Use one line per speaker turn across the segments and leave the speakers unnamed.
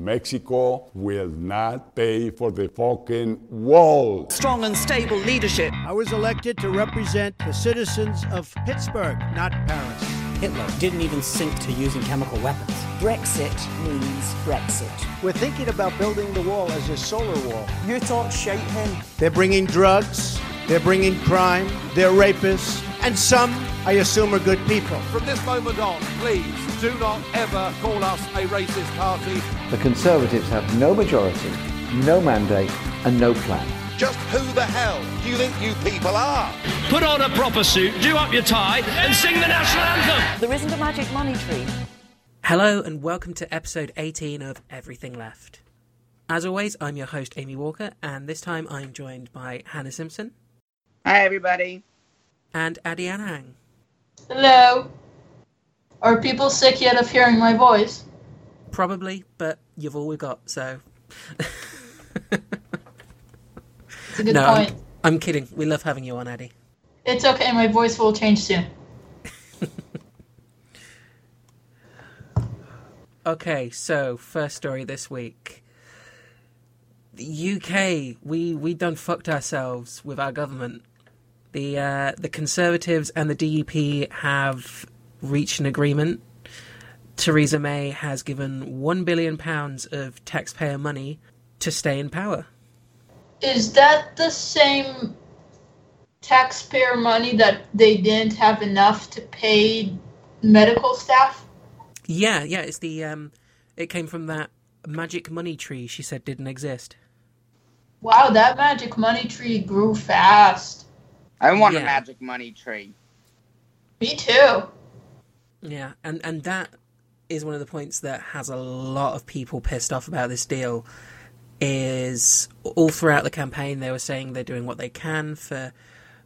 Mexico will not pay for the fucking wall.
Strong and stable leadership.
I was elected to represent the citizens of Pittsburgh, not Paris.
Hitler didn't even sink to using chemical weapons.
Brexit means Brexit.
We're thinking about building the wall as a solar wall.
You talk shite, him.
They're bringing drugs, they're bringing crime, they're rapists, and some, I assume, are good people.
From this moment on, please do not ever call us a racist party.
The Conservatives have no majority, no mandate, and no plan.
Just who the hell do you think you people are?
Put on a proper suit, do up your tie, and sing the national anthem.
There isn't a magic money tree.
Hello, and welcome to episode 18 of Everything Left. As always, I'm your host, Amy Walker, and this time I'm joined by Hannah Simpson.
Hi, everybody.
And Adi Anhang.
Hello. Are people sick yet of hearing my voice?
Probably, but you've all we got, so.
It's a good
no,
point.
I'm, I'm kidding. We love having you on, Addy.
It's okay, my voice will change soon.
Okay, so first story this week. The UK, we we done fucked ourselves with our government. The uh, the Conservatives and the DUP have reached an agreement. Theresa May has given one billion pounds of taxpayer money to stay in power.
Is that the same taxpayer money that they didn't have enough to pay medical staff?
Yeah, yeah, it's the um, it came from that magic money tree she said didn't exist.
Wow, that magic money tree grew fast.
I want
Yeah.
a magic money tree.
Me too.
Yeah, and and that is one of the points that has a lot of people pissed off about this deal. Is all throughout the campaign they were saying they're doing what they can for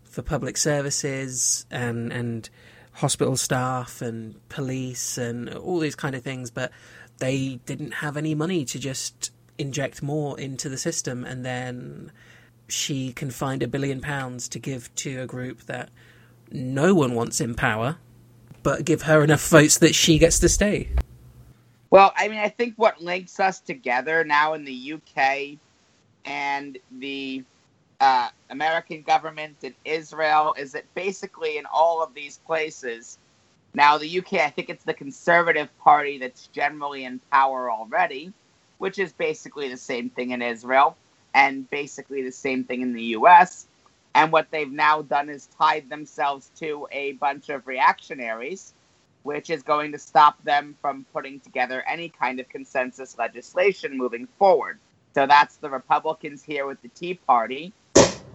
for public services and and hospital staff and police and all these kind of things, but they didn't have any money to just inject more into the system, and then she can find a billion pounds to give to a group that no one wants in power but give her enough votes that she gets to stay.
Well, I mean, I think what links us together now in the UK and the uh, American government and Israel is that basically in all of these places, now the UK, I think it's the Conservative Party that's generally in power already, which is basically the same thing in Israel and basically the same thing in the US. And what they've now done is tied themselves to a bunch of reactionaries which is going to stop them from putting together any kind of consensus legislation moving forward. So that's the Republicans here with the Tea Party,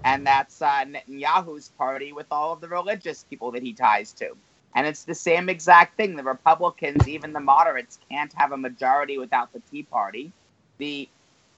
and that's uh, Netanyahu's party with all of the religious people that he ties to. And it's the same exact thing. The Republicans, even the moderates, can't have a majority without the Tea Party. The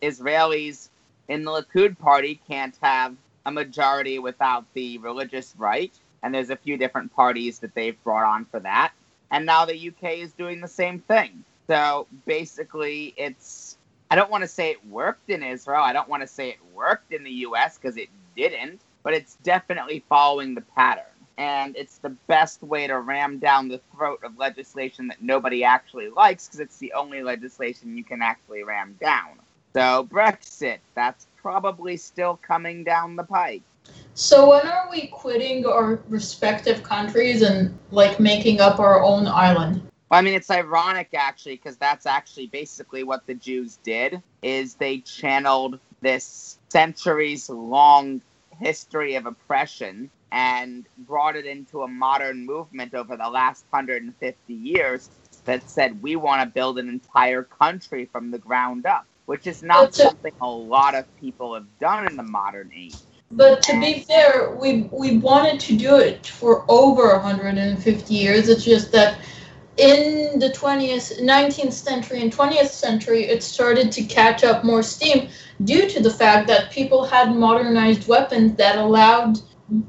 Israelis in the Likud party can't have a majority without the religious right. And there's a few different parties that they've brought on for that and now the UK is doing the same thing. So basically, it's I don't want to say it worked in Israel. I don't want to say it worked in the US because it didn't, but it's definitely following the pattern. And it's the best way to ram down the throat of legislation that nobody actually likes because it's the only legislation you can actually ram down. So, Brexit, that's probably still coming down the pike.
So when are we quitting our respective countries and like making up our own island?
Well, I mean, it's ironic actually, because that's actually basically what the Jews did. Is they channeled this centuries-long history of oppression and brought it into a modern movement over the last 150 years that said we want to build an entire country from the ground up, which is not
a-
something a lot of people have done in the modern age.
But to be fair, we we wanted to do it for over 150 years. It's just that in the 20th, 19th century and 20th century, it started to catch up more steam due to the fact that people had modernized weapons that allowed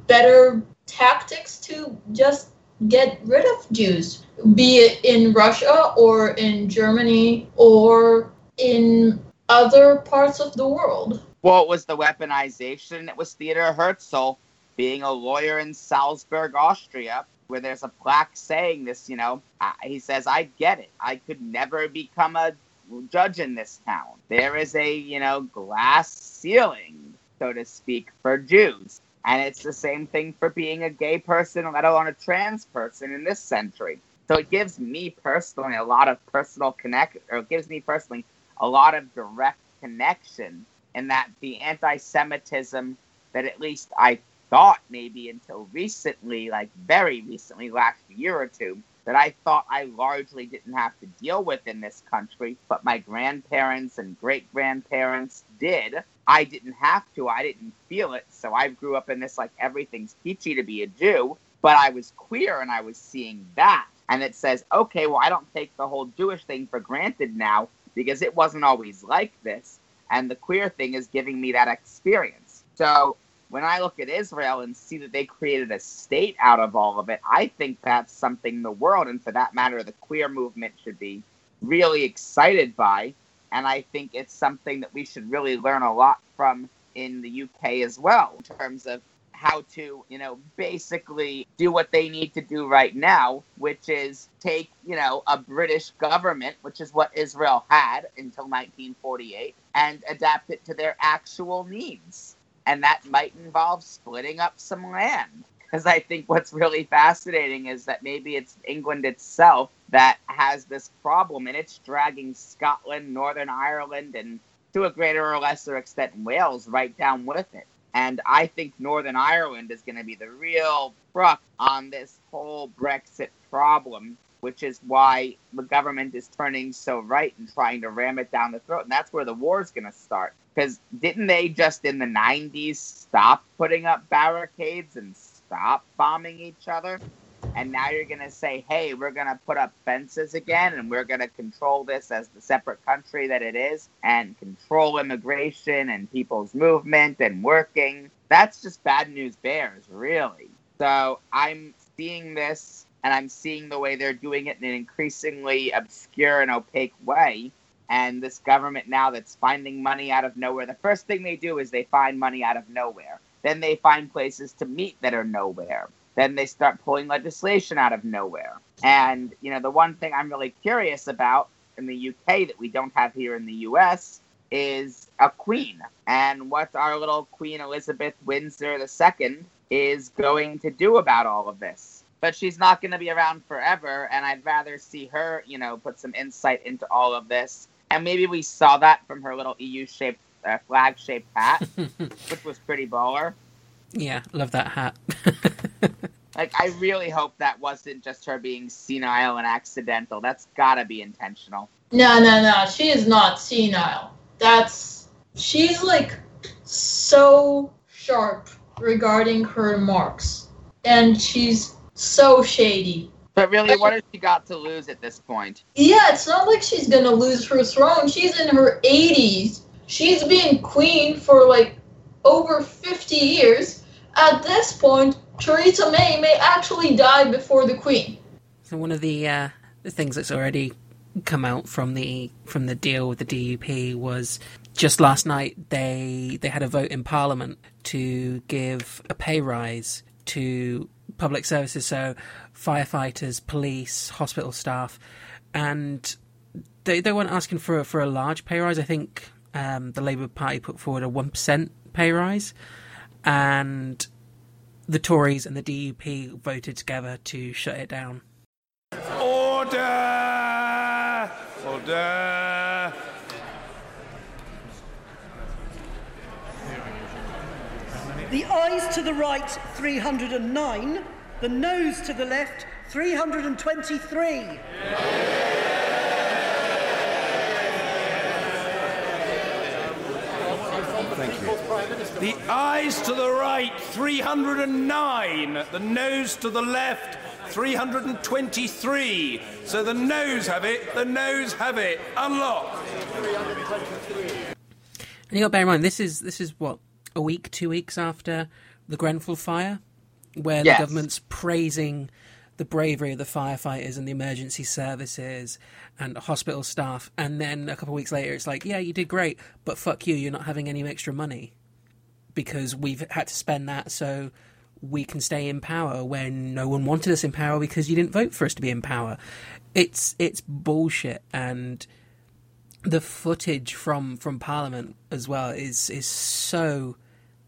better tactics to just get rid of Jews, be it in Russia or in Germany or in other parts of the world.
Well, it was the weaponization. It was Theodor Herzl being a lawyer in Salzburg, Austria, where there's a plaque saying this. You know, I, he says, "I get it. I could never become a judge in this town. There is a, you know, glass ceiling, so to speak, for Jews. And it's the same thing for being a gay person, let alone a trans person in this century. So it gives me personally a lot of personal connect, or it gives me personally a lot of direct connection in that the anti-Semitism that at least I thought maybe until recently, like very recently, last year or two, that I thought I largely didn't have to deal with in this country, but my grandparents and great grandparents did. I didn't have to. I didn't feel it. So I grew up in this like everything's peachy to be a Jew, but I was queer and I was seeing that. And it says, okay, well, I don't take the whole Jewish thing for granted now because it wasn't always like this. And the queer thing is giving me that experience. So when I look at Israel and see that they created a state out of all of it, I think that's something the world, and for that matter, the queer movement should be really excited by. And I think it's something that we should really learn a lot from in the UK as well, in terms of how to, you know, basically do what they need to do right now, which is take, you know, a British government, which is what Israel had until 1948, and adapt it to their actual needs. And that might involve splitting up some land. Because I think what's really fascinating is that maybe it's England itself that has this problem, and it's dragging Scotland, Northern Ireland, and to a greater or lesser extent Wales right down with it. And I think Northern Ireland is going to be the real crux on this whole Brexit problem, which is why the government is turning so right and trying to ram it down the throat. And that's where the war is going to start. Because didn't they just in the 90s stop putting up barricades and stop bombing each other? And now you're going to say, hey, we're going to put up fences again and we're going to control this as the separate country that it is and control immigration and people's movement and working. That's just bad news bears, really. So I'm seeing this and I'm seeing the way they're doing it in an increasingly obscure and opaque way. And this government now that's finding money out of nowhere, the first thing they do is they find money out of nowhere. Then they find places to meet that are nowhere then they start pulling legislation out of nowhere. And, you know, the one thing I'm really curious about in the UK that we don't have here in the US is a queen. And what our little Queen Elizabeth Windsor II is going to do about all of this. But she's not going to be around forever, and I'd rather see her, you know, put some insight into all of this. And maybe we saw that from her little EU shaped, uh, flag shaped hat, which was pretty baller.
Yeah, love that hat.
like, I really hope that wasn't just her being senile and accidental. That's gotta be intentional.
No, no, no. She is not senile. That's. She's like so sharp regarding her remarks. And she's so shady.
But really, what has she got to lose at this point?
Yeah, it's not like she's gonna lose her throne. She's in her 80s. She's been queen for like over 50 years at this point, Theresa May may actually die before the Queen.
So one of the uh, things that's already come out from the from the deal with the DUP was just last night they they had a vote in Parliament to give a pay rise to public services, so firefighters, police, hospital staff, and they they weren't asking for a, for a large pay rise. I think um, the Labour Party put forward a one percent pay rise and the Tories and the DUP voted together to shut it down.
Order! Order!
The ayes to the right, 309. The noes to the left, 323. Yeah.
The ayes to the right, 309. The noes to the left, 323. So the noes have it, the noes have it. Unlock.
And you got to bear in mind, this is this is what a week, two weeks after the Grenfell fire, where yes. the government's praising the bravery of the firefighters and the emergency services and hospital staff, and then a couple of weeks later, it's like, yeah, you did great, but fuck you, you're not having any extra money because we've had to spend that so we can stay in power when no one wanted us in power because you didn't vote for us to be in power. It's it's bullshit and the footage from from Parliament as well is is so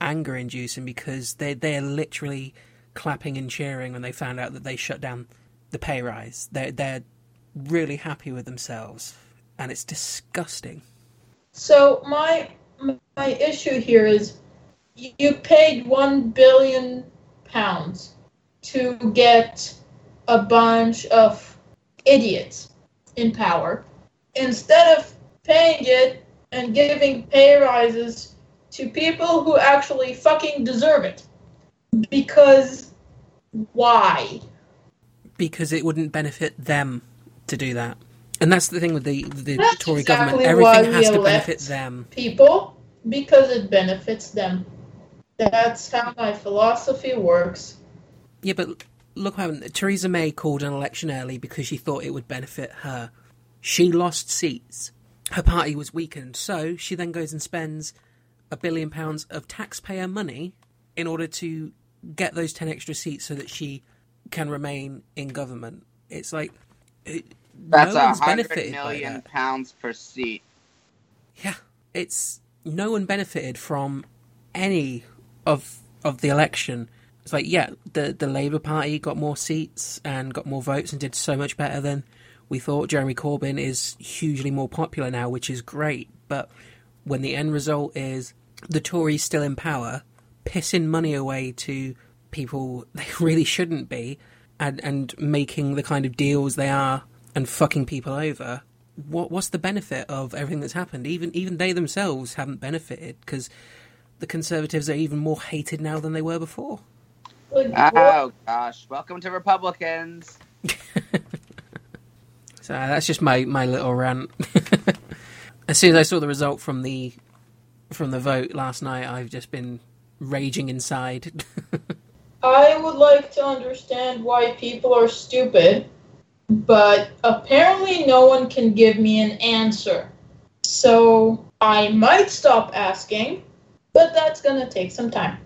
anger inducing because they they're literally clapping and cheering when they found out that they shut down the pay rise. They're they're really happy with themselves, and it's disgusting.
So my my issue here is you paid one billion pounds to get a bunch of idiots in power instead of paying it and giving pay rises to people who actually fucking deserve it. Because why?
Because it wouldn't benefit them to do that. And that's the thing with the the
That's
Tory
exactly
government. Everything has to benefit them.
People, because it benefits them. That's how my philosophy works.
Yeah, but look what happened. Theresa May called an election early because she thought it would benefit her. She lost seats. Her party was weakened, so she then goes and spends a billion pounds of taxpayer money in order to get those 10 extra seats so that she can remain in government. It's like it,
That's
no
a
one's benefited by
million
that.
pounds per seat.
Yeah, it's no one benefited from any of of the election. It's like yeah, the the Labour Party got more seats and got more votes and did so much better than we thought. Jeremy Corbyn is hugely more popular now, which is great. But when the end result is the Tories still in power, pissing money away to people they really shouldn't be, and and making the kind of deals they are and fucking people over, what what's the benefit of everything that's happened? Even even they themselves haven't benefited because the Conservatives are even more hated now than they were before.
Oh gosh, welcome to Republicans.
So that's just my, my little rant. as soon as I saw the result from the from the vote last night, I've just been raging inside.
I would like to understand why people are stupid, but apparently no one can give me an answer. So I might stop asking, but that's gonna take some time.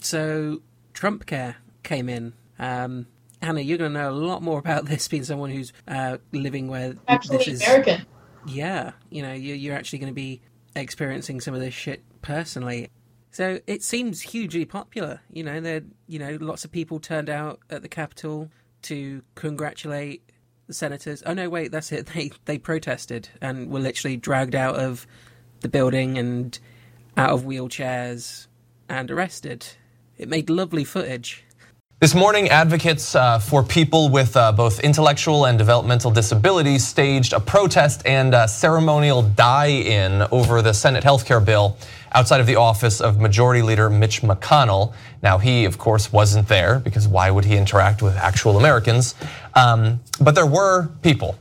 so Trump Care came in. Um, Hannah, you're going to know a lot more about this, being someone who's uh, living where
Actually,
this is.
American.
Yeah, you know, you- you're actually going to be experiencing some of this shit personally. So it seems hugely popular. You know, there, you know, lots of people turned out at the Capitol to congratulate the senators. Oh no, wait, that's it. They they protested and were literally dragged out of the building and out of wheelchairs and arrested. It made lovely footage.
This morning, advocates uh, for people with uh, both intellectual and developmental disabilities staged a protest and uh, ceremonial die in over the Senate healthcare bill outside of the office of Majority Leader Mitch McConnell. Now, he, of course, wasn't there because why would he interact with actual Americans? Um, but there were people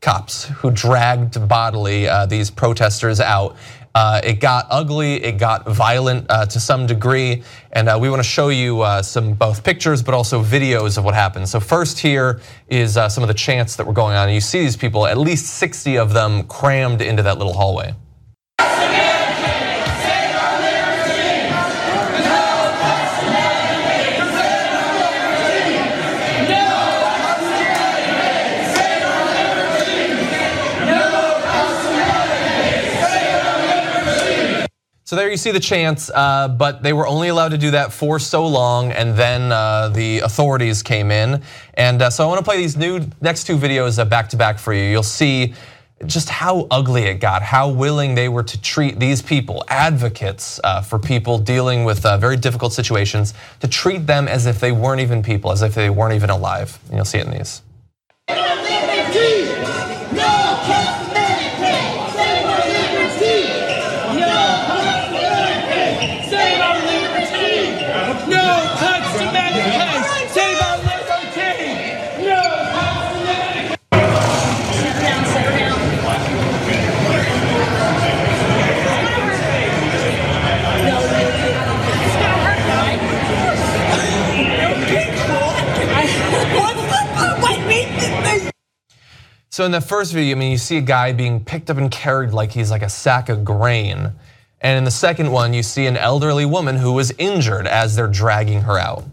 cops who dragged bodily uh, these protesters out. Uh, it got ugly, it got violent uh, to some degree, and uh, we want to show you uh, some both pictures but also videos of what happened. So first here is some of the chants that were going on. You see these people, at least 60 of them crammed into that little hallway. So there you see the chants, uh, but they were only allowed to do that for so long, and then uh, the authorities came in. And uh, so I want to play these new next two videos uh, back to back for you. You'll see just how ugly it got, how willing they were to treat these people, advocates uh, for people dealing with uh, very difficult situations, to treat them as if they weren't even people, as if they weren't even alive. And you'll see it in these. So in the first video, I mean, you see a guy being picked up and carried like he's like a sack of grain. And in the second one, you see an elderly woman who was injured as they're dragging her out.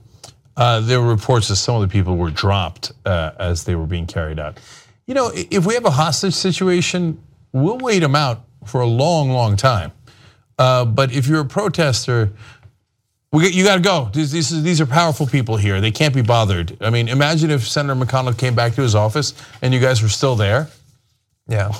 Uh, there were reports that some of the people were dropped uh, as they were being carried out. you know, if we have a hostage situation, we'll wait them out for a long, long time. Uh, but if you're a protester, we, you got to go. These, these, these are powerful people here. They can't be bothered. I mean, imagine if Senator McConnell came back to his office and you guys were still there.
Yeah.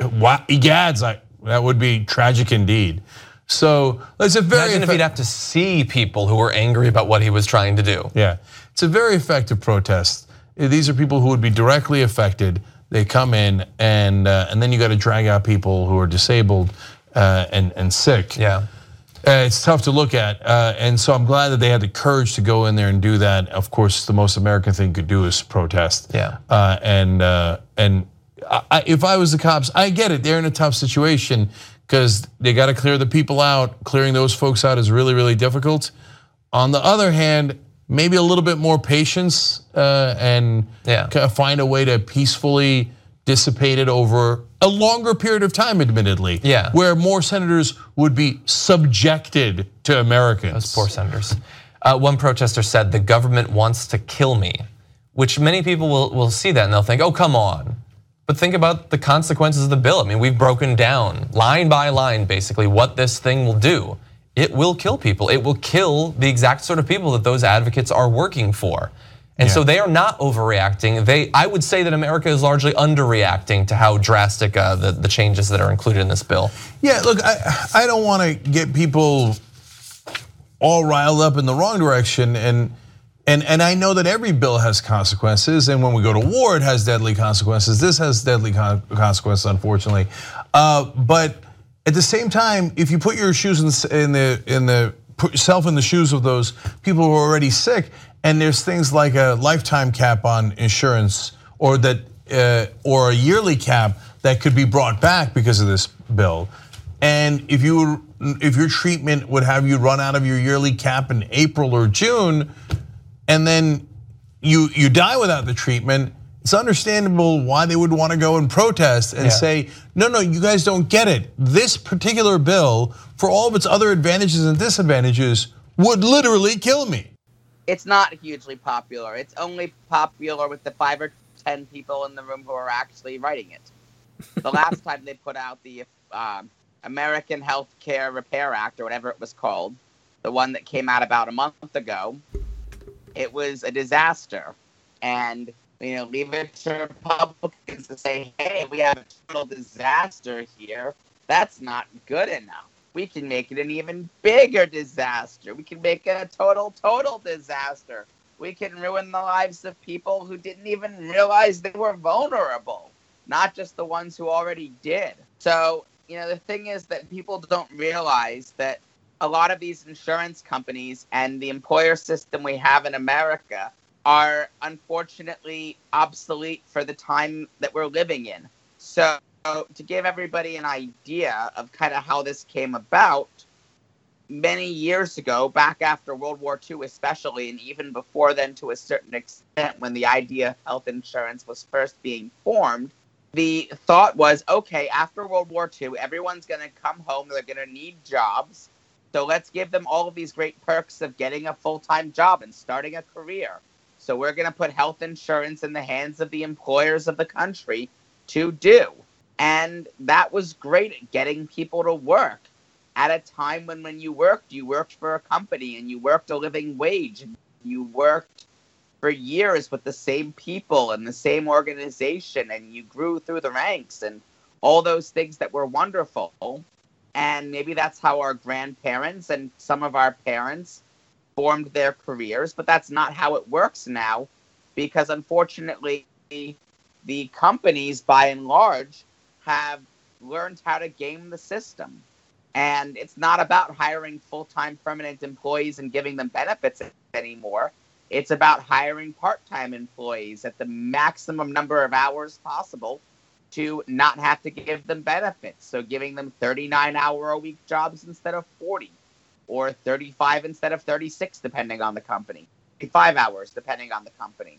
Wow, egads, I, that would be tragic indeed. So it's a very
Imagine if he'd have to see people who were angry about what he was trying to do.
Yeah, it's a very effective protest. Uh, These are people who would be directly affected. They come in, and uh, and then you got to drag out people who are disabled uh, and and sick.
Yeah,
it's tough to look at, uh, and so I'm glad that they had the courage to go in there and do that. Of course, the most American thing you could do is protest.
Yeah.
uh, and uh, and I, if I was the cops, I get it. They're in a tough situation because they got to clear the people out. Clearing those folks out is really really difficult. On the other hand, maybe a little bit more patience uh, and
Yeah.
find a way to peacefully dissipate it over a longer period of time, admittedly.
Yeah.
Where more senators would be subjected to Americans.
Those poor senators. Uh, one protester said, the government wants to kill me, which many people will, will see that and they'll think, oh, come on. But think about the consequences of the bill. I mean, we've broken down line by line basically what this thing will do. It will kill people. It will kill the exact sort of people that those advocates are working for. And so they are not overreacting. They, I would say that America is largely underreacting to how drastic uh, the, the changes that are included in this bill.
Yeah, look, I, I don't want to get people all riled up in the wrong direction, and and and I know that every bill has consequences, and when we go to war, it has deadly consequences. This has deadly con- consequences, unfortunately. Uh, but at the same time, if you put your shoes in the in the, in the put yourself in the shoes of those people who are already sick, and there's things like a lifetime cap on insurance, or that uh, or a yearly cap that could be brought back because of this bill. And if you if your treatment would have you run out of your yearly cap in April or June, and then you you die without the treatment, it's understandable why they would want to go and protest and
Yeah.
say, no, no, you guys don't get it. This particular bill, for all of its other advantages and disadvantages, would literally kill me.
It's not hugely popular. It's only popular with the five or ten people in the room who are actually writing it. The last time they put out the um, American Health Care Repair Act, or whatever it was called, the one that came out about a month ago, it was a disaster. And you know, leave it to Republicans to say, "Hey, we have a total disaster here." That's not good enough. We can make it an even bigger disaster. We can make it a total, total disaster. We can ruin the lives of people who didn't even realize they were vulnerable, not just the ones who already did. So, you know, the thing is that people don't realize that a lot of these insurance companies and the employer system we have in America are unfortunately obsolete for the time that we're living in. So, to give everybody an idea of kind of how this came about, many years ago, back after World War II, especially, and even before then to a certain extent, when the idea of health insurance was first being formed, the thought was okay, after World War II, everyone's going to come home, they're going to need jobs. So let's give them all of these great perks of getting a full time job and starting a career. So we're going to put health insurance in the hands of the employers of the country to do. And that was great at getting people to work at a time when when you worked, you worked for a company and you worked a living wage. You worked for years with the same people and the same organization and you grew through the ranks and all those things that were wonderful. And maybe that's how our grandparents and some of our parents formed their careers, but that's not how it works now because unfortunately the companies by and large have learned how to game the system. And it's not about hiring full time permanent employees and giving them benefits anymore. It's about hiring part time employees at the maximum number of hours possible to not have to give them benefits. So giving them 39 hour a week jobs instead of 40, or 35 instead of 36, depending on the company, five hours, depending on the company.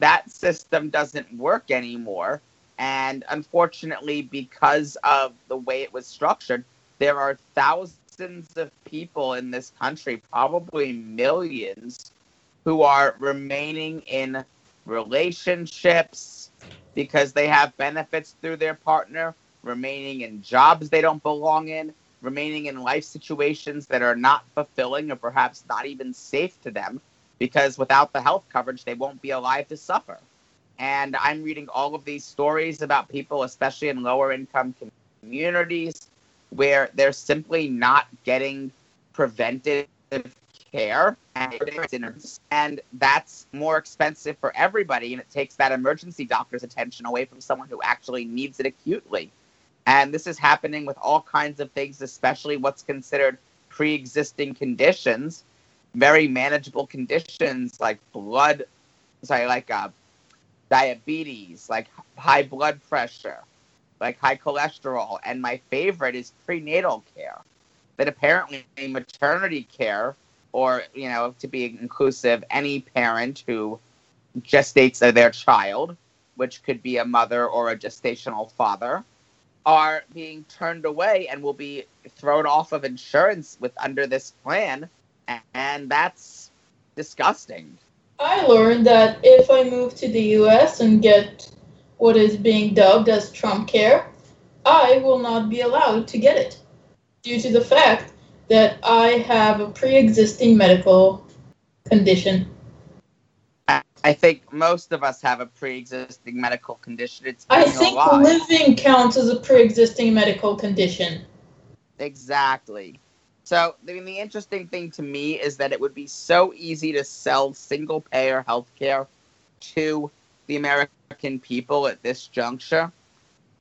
That system doesn't work anymore. And unfortunately, because of the way it was structured, there are thousands of people in this country, probably millions, who are remaining in relationships because they have benefits through their partner, remaining in jobs they don't belong in, remaining in life situations that are not fulfilling or perhaps not even safe to them because without the health coverage, they won't be alive to suffer. And I'm reading all of these stories about people, especially in lower income communities, where they're simply not getting preventive care. And that's more expensive for everybody and it takes that emergency doctor's attention away from someone who actually needs it acutely. And this is happening with all kinds of things especially what's considered pre-existing conditions very manageable conditions like blood sorry like uh, diabetes like high blood pressure like high cholesterol and my favorite is prenatal care. That apparently maternity care or you know to be inclusive any parent who gestates their child which could be a mother or a gestational father are being turned away and will be thrown off of insurance with under this plan. And that's disgusting
i learned that if i move to the us and get what is being dubbed as trump care i will not be allowed to get it due to the fact that I have a pre-existing medical condition.
I think most of us have a pre-existing medical condition. It's
I think living counts as a pre-existing medical condition.
Exactly. So, I mean, the interesting thing to me is that it would be so easy to sell single-payer healthcare to the American people at this juncture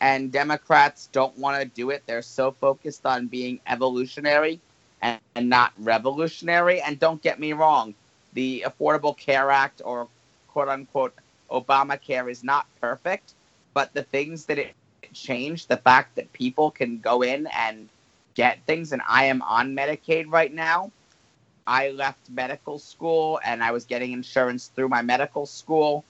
and Democrats don't want to do it. They're so focused on being evolutionary and, and not revolutionary. And don't get me wrong, the Affordable Care Act or quote unquote Obamacare is not perfect, but the things that it changed, the fact that people can go in and get things, and I am on Medicaid right now. I left medical school and I was getting insurance through my medical school.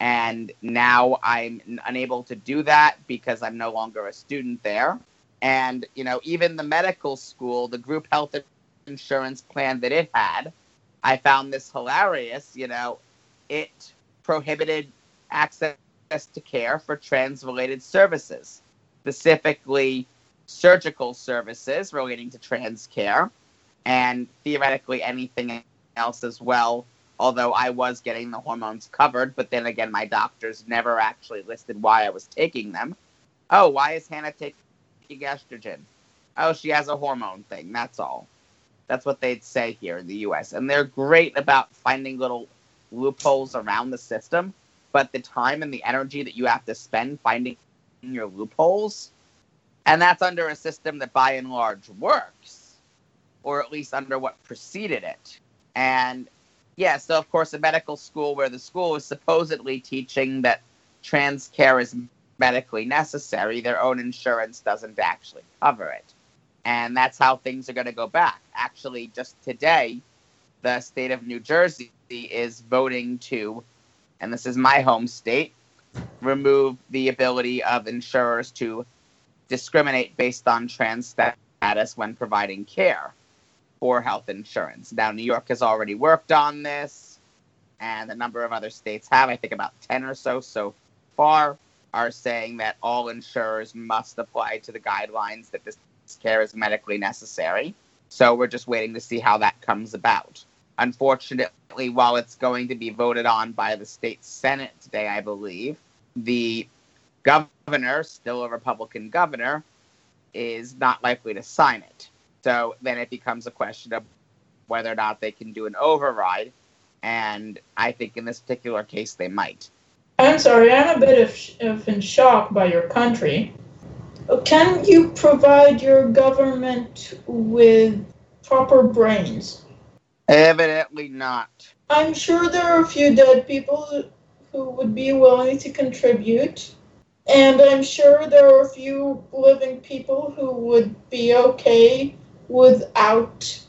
And now I'm unable to do that because I'm no longer a student there. And, you know, even the medical school, the group health insurance plan that it had, I found this hilarious. You know, it prohibited access to care for trans related services, specifically surgical services relating to trans care, and theoretically anything else as well. Although I was getting the hormones covered, but then again, my doctors never actually listed why I was taking them. Oh, why is Hannah taking estrogen. Oh, she has a hormone thing. That's all. That's what they'd say here in the US. And they're great about finding little loopholes around the system, but the time and the energy that you have to spend finding your loopholes, and that's under a system that by and large works, or at least under what preceded it. And yeah, so of course, a medical school where the school is supposedly teaching that trans care is medically necessary, their own insurance doesn't actually cover it. And that's how things are going to go back. Actually, just today, the state of New Jersey is voting to, and this is my home state, remove the ability of insurers to discriminate based on trans status when providing care for health insurance. Now, New York has already worked on this, and a number of other states have, I think about 10 or so so far are saying that all insurers must apply to the guidelines that this care is medically necessary. So we're just waiting to see how that comes about. Unfortunately, while it's going to be voted on by the state Senate today, I believe, the governor, still a Republican governor, is not likely to sign it. So then it becomes a question of whether or not they can do an override. And I think in this particular case, they might.
I'm sorry, I'm a bit of, of in shock by your country. Can you provide your government with proper brains?
Evidently not.
I'm sure there are a few dead people who would be willing to contribute. And I'm sure there are a few living people who would be okay without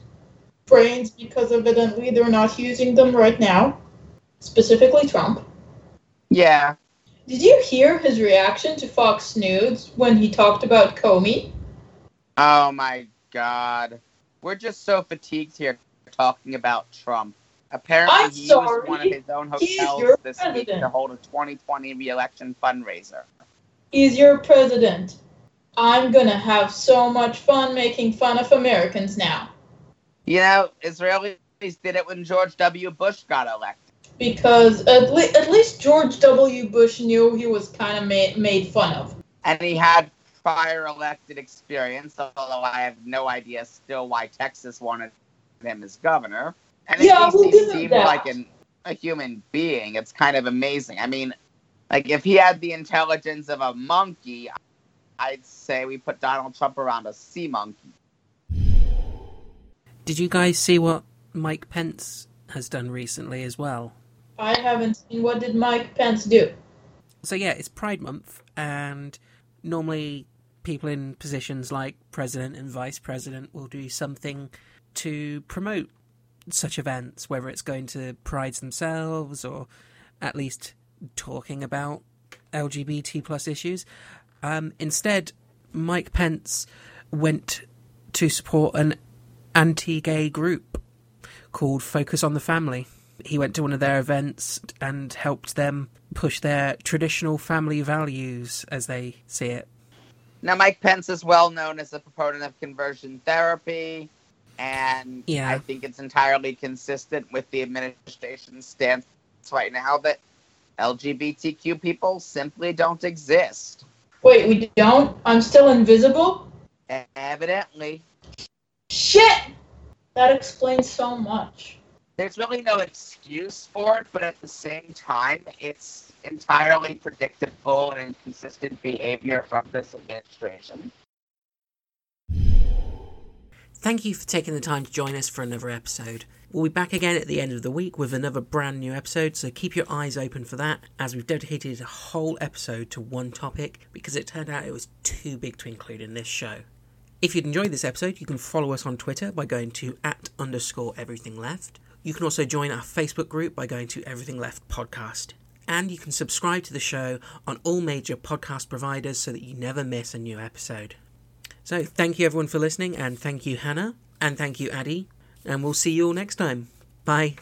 brains because evidently they're not using them right now, specifically Trump.
Yeah.
Did you hear his reaction to Fox News when he talked about Comey?
Oh my god. We're just so fatigued here talking about Trump. Apparently,
I'm
he
sorry.
used one of his own hotels this week to hold a 2020 re-election fundraiser.
He's your president. I'm gonna have so much fun making fun of Americans now.
You know, Israelis did it when George W. Bush got elected.
Because at, le- at least George W. Bush knew he was kind of made, made fun of.
And he had prior elected experience, although I have no idea still why Texas wanted him as governor. And
Yeah, we'll
he
give him
seemed like an, a human being. It's kind of amazing. I mean, like if he had the intelligence of a monkey, I'd say we put Donald Trump around a sea monkey.
Did you guys see what Mike Pence has done recently as well?
I haven't seen what did Mike Pence do.
So yeah, it's Pride Month, and normally people in positions like president and vice president will do something to promote such events, whether it's going to prides themselves or at least talking about LGBT plus issues. Um, instead, Mike Pence went to support an anti-gay group called Focus on the Family. He went to one of their events and helped them push their traditional family values as they see it.
Now, Mike Pence is well known as a proponent of conversion therapy, and
Yeah.
I think it's entirely consistent with the administration's stance right now that LGBTQ people simply don't exist.
Wait, we don't? I'm still invisible?
Evidently,
Shit! That explains so much.
there's really no excuse for it, but at the same time, it's entirely predictable and inconsistent behavior from this administration.
Thank you for taking the time to join us for another episode. We'll be back again at the end of the week with another brand new episode, so keep your eyes open for that as we've dedicated a whole episode to one topic because it turned out it was too big to include in this show. If you'd enjoyed this episode, you can follow us on Twitter by going to at underscore everything left. You can also join our Facebook group by going to Everything Left Podcast. And you can subscribe to the show on all major podcast providers so that you never miss a new episode. So, thank you everyone for listening, and thank you, Hannah, and thank you, Addy, and we'll see you all next time. Bye.